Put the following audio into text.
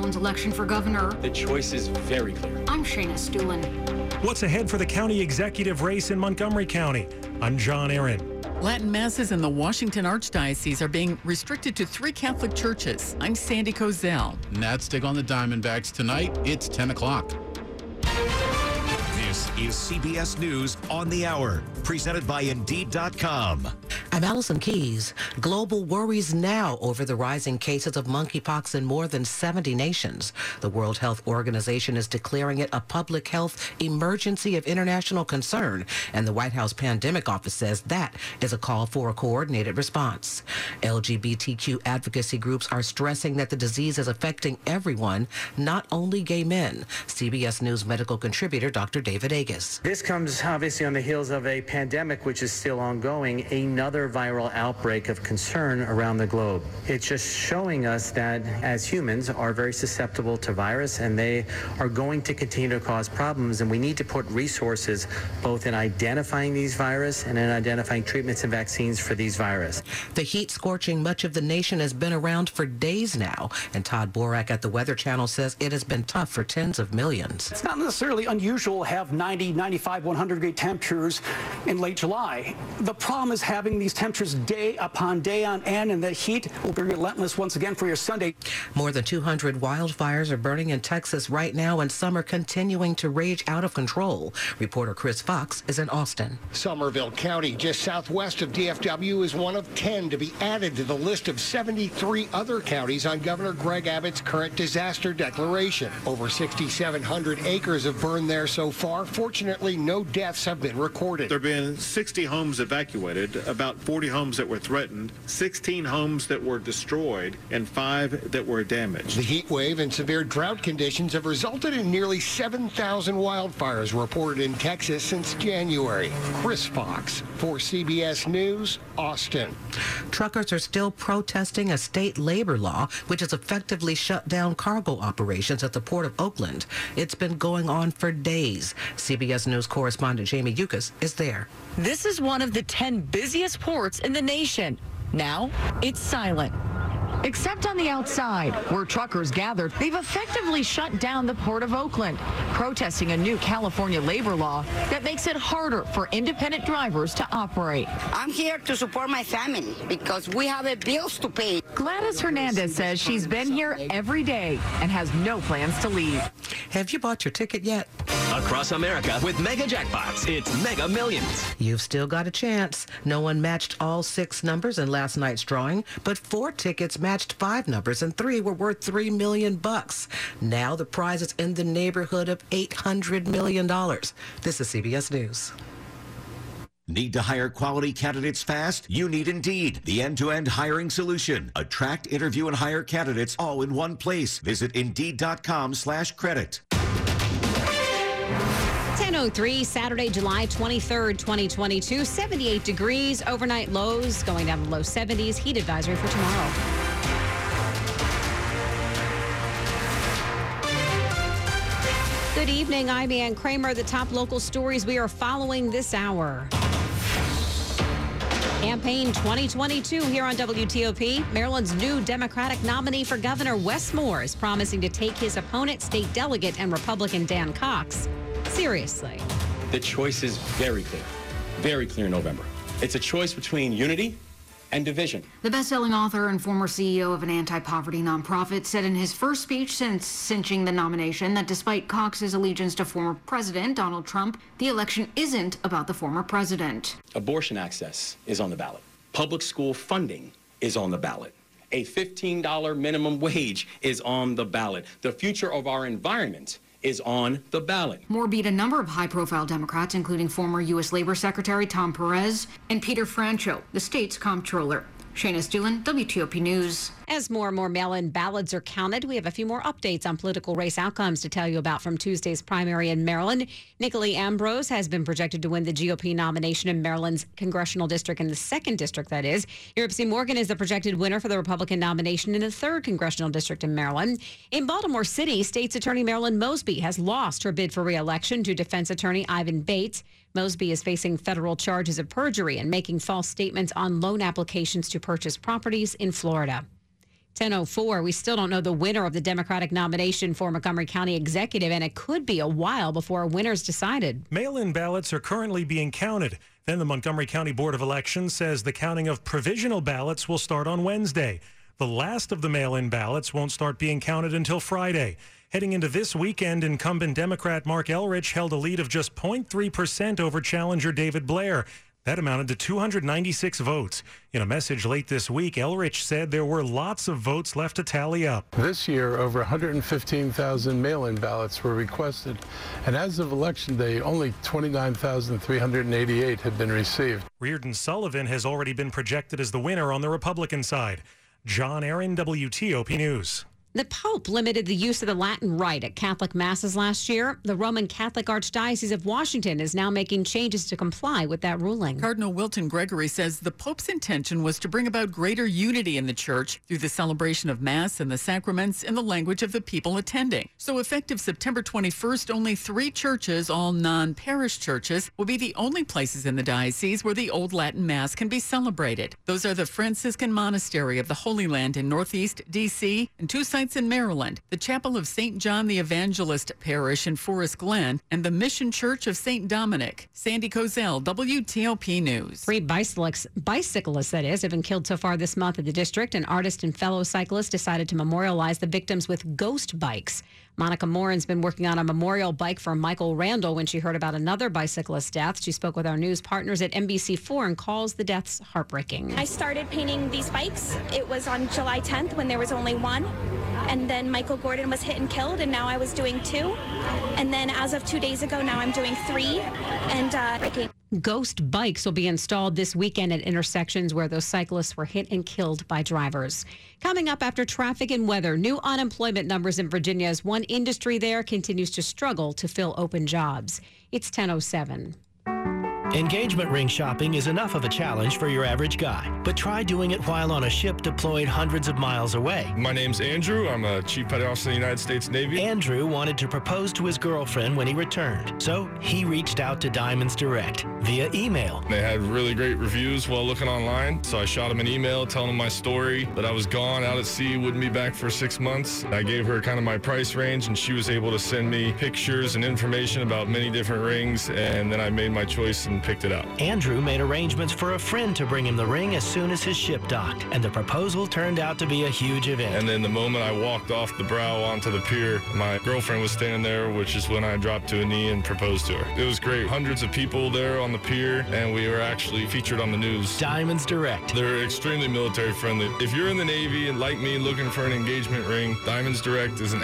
Maryland's election for governor. The choice is very clear. I'm Shayna Estulin. What's ahead for the county executive race in Montgomery County? I'm John Aaron. Latin masses in the Washington Archdiocese are being restricted to three Catholic churches. I'm Sandy Kozel. Natstick on the Diamondbacks tonight. It's 10 o'clock. This is CBS News on the Hour, presented by Indeed.com. I'm Allison Keyes. Global worries now over the rising cases of monkeypox in more than 70 nations. The World Health Organization is declaring it a public health emergency of international concern, and the White House Pandemic Office says that is a call for a coordinated response. LGBTQ advocacy groups are stressing that the disease is affecting everyone, not only gay men. CBS News medical contributor Dr. David Agus. This comes obviously on the heels of a pandemic which is still ongoing, another viral outbreak of concern around the globe. It's just showing us that as humans are very susceptible to virus and they are going to continue to cause problems and we need to put resources both in identifying these virus and in identifying treatments and vaccines for these virus. The heat scorching much of the nation has been around for days now, and Todd Borak at the Weather Channel says it has been tough for tens of millions. It's not necessarily unusual to have 90, 95, 100 degree temperatures in late July. The problem is having these temperatures day upon day on end, and the heat will be relentless once again for your Sunday. More than 200 wildfires are burning in Texas right now, and some are continuing to rage out of control. Reporter Chris Fox is in Austin. Somervell County, just southwest of DFW, is one of 10 to be added to the list of 73 other counties on Governor Greg Abbott's current disaster declaration. Over 6,700 acres have burned there so far. Fortunately, no deaths have been recorded. There have been 60 homes evacuated, about 40 homes that were threatened, 16 homes that were destroyed, and five that were damaged. The heat wave and severe drought conditions have resulted in nearly 7,000 wildfires reported in Texas since January. Chris Fox for CBS News, Austin. Truckers are still protesting a state labor law which has effectively shut down cargo operations at the Port of Oakland. It's been going on for days. CBS News correspondent Jamie Yuccas is there. This is one of the 10 busiest ports in the nation. Now, it's silent. Except on the outside, where truckers gathered, they've effectively shut down the Port of Oakland, protesting a new California labor law that makes it harder for independent drivers to operate. I'm here to support my family because we have bills to pay. Gladys Hernandez says she's been here every day and has no plans to leave. Have you bought your ticket yet? Across America with Mega Jackpots, it's Mega Millions. You've still got a chance. No one matched all six numbers in last night's drawing, but four tickets matched five numbers and three were worth three million bucks. Now the prize is in the neighborhood of eight hundred million dollars. This is CBS News. Need to hire quality candidates fast? You need Indeed, the end-to-end hiring solution. Attract, interview, and hire candidates all in one place. Visit Indeed.com slash credit. 10.03, Saturday, July 23rd, 2022. 78 degrees, overnight lows going down to low 70s. Heat advisory for tomorrow. Good evening. I'm Ann Kramer. The top local stories we are following this hour. Campaign 2022 here on WTOP. Maryland's new Democratic nominee for governor, Wes Moore, is promising to take his opponent, state delegate and Republican Dan Cox, seriously. The choice is very clear, very clear in November. It's a choice between unity and division. The best-selling author and former CEO of an anti-poverty nonprofit said in his first speech since cinching the nomination that despite Cox's allegiance to former President Donald Trump, the election isn't about the former president. Abortion access is on the ballot. Public school funding is on the ballot. A $15 minimum wage is on the ballot. The future of our environment is on the ballot. Moore beat a number of high-profile Democrats, including former U.S. Labor Secretary Tom Perez and Peter Franchot, the state's comptroller. Shayna Estulin, WTOP News. As more and more mail in ballots are counted, we have a few more updates on political race outcomes to tell you about from Tuesday's primary in Maryland. Nicolee Ambrose has been projected to win the GOP nomination in Maryland's congressional district, in the second district, that is. Yuripzy Morgan is the projected winner for the Republican nomination in the third congressional district in Maryland. In Baltimore City, State's Attorney Marilyn Mosby has lost her bid for reelection to defense attorney Ivan Bates. Mosby is facing federal charges of perjury and making false statements on loan applications to purchase properties in Florida. 1004, we still don't know the winner of the Democratic nomination for Montgomery County Executive, and it could be a while before a winner's decided. Mail in ballots are currently being counted. Then the Montgomery County Board of Elections says the counting of provisional ballots will start on Wednesday. The last of the mail in ballots won't start being counted until Friday. Heading into this weekend, incumbent Democrat Marc Elrich held a lead of just 0.3% over challenger David Blair. That amounted to 296 votes. In a message late this week, Elrich said there were lots of votes left to tally up. This year, over 115,000 mail-in ballots were requested, and as of Election Day, only 29,388 had been received. Reardon Sullivan has already been projected as the winner on the Republican side. John Aaron, WTOP News. The Pope limited the use of the Latin Rite at Catholic Masses last year. The Roman Catholic Archdiocese of Washington is now making changes to comply with that ruling. Cardinal Wilton Gregory says the Pope's intention was to bring about greater unity in the church through the celebration of Mass and the sacraments in the language of the people attending. So, effective September 21st, only three churches, all non parish churches, will be the only places in the diocese where the Old Latin Mass can be celebrated. Those are the Franciscan Monastery of the Holy Land in Northeast D.C. and two sites in Maryland, the Chapel of St. John the Evangelist Parish in Forest Glen, and the Mission Church of St. Dominic. Sandy Kozel, WTOP News. Three bicyclists, bicyclists, that is, have been killed so far this month at the district. An artist and fellow cyclist decided to memorialize the victims with ghost bikes. Monica Morin's been working on a memorial bike for Michael Randall when she heard about another bicyclist's death. She spoke with our news partners at NBC4 and calls the deaths heartbreaking. I started painting these bikes. It was on July 10th when there was only one. And then Michael Gordon was hit and killed, and now I was doing two. And then as of two days ago, now I'm doing three and uh. Ghost bikes will be installed this weekend at intersections where those cyclists were hit and killed by drivers. Coming up after traffic and weather, new unemployment numbers in Virginia as one industry there continues to struggle to fill open jobs. It's 1007. Engagement ring shopping is enough of a challenge for your average guy, but try doing it while on a ship deployed hundreds of miles away. My name's Andrew. I'm a chief petty officer in the United States Navy. Andrew wanted to propose to his girlfriend when he returned, so he reached out to Diamonds Direct via email. They had really great reviews while looking online, so I shot him an email telling him my story, that I was gone out at sea, wouldn't be back for six months. I gave her kind of my price range, and she was able to send me pictures and information about many different rings, and then I made my choice and picked it up. Andrew made arrangements for a friend to bring him the ring as soon as his ship docked, and the proposal turned out to be a huge event. And then the moment I walked off the brow onto the pier, my girlfriend was standing there, which is when I dropped to a knee and proposed to her. It was great. Hundreds of people there on the pier, and we were actually featured on the news. Diamonds Direct. They're extremely military friendly. If you're in the Navy and like me looking for an engagement ring, Diamonds Direct is an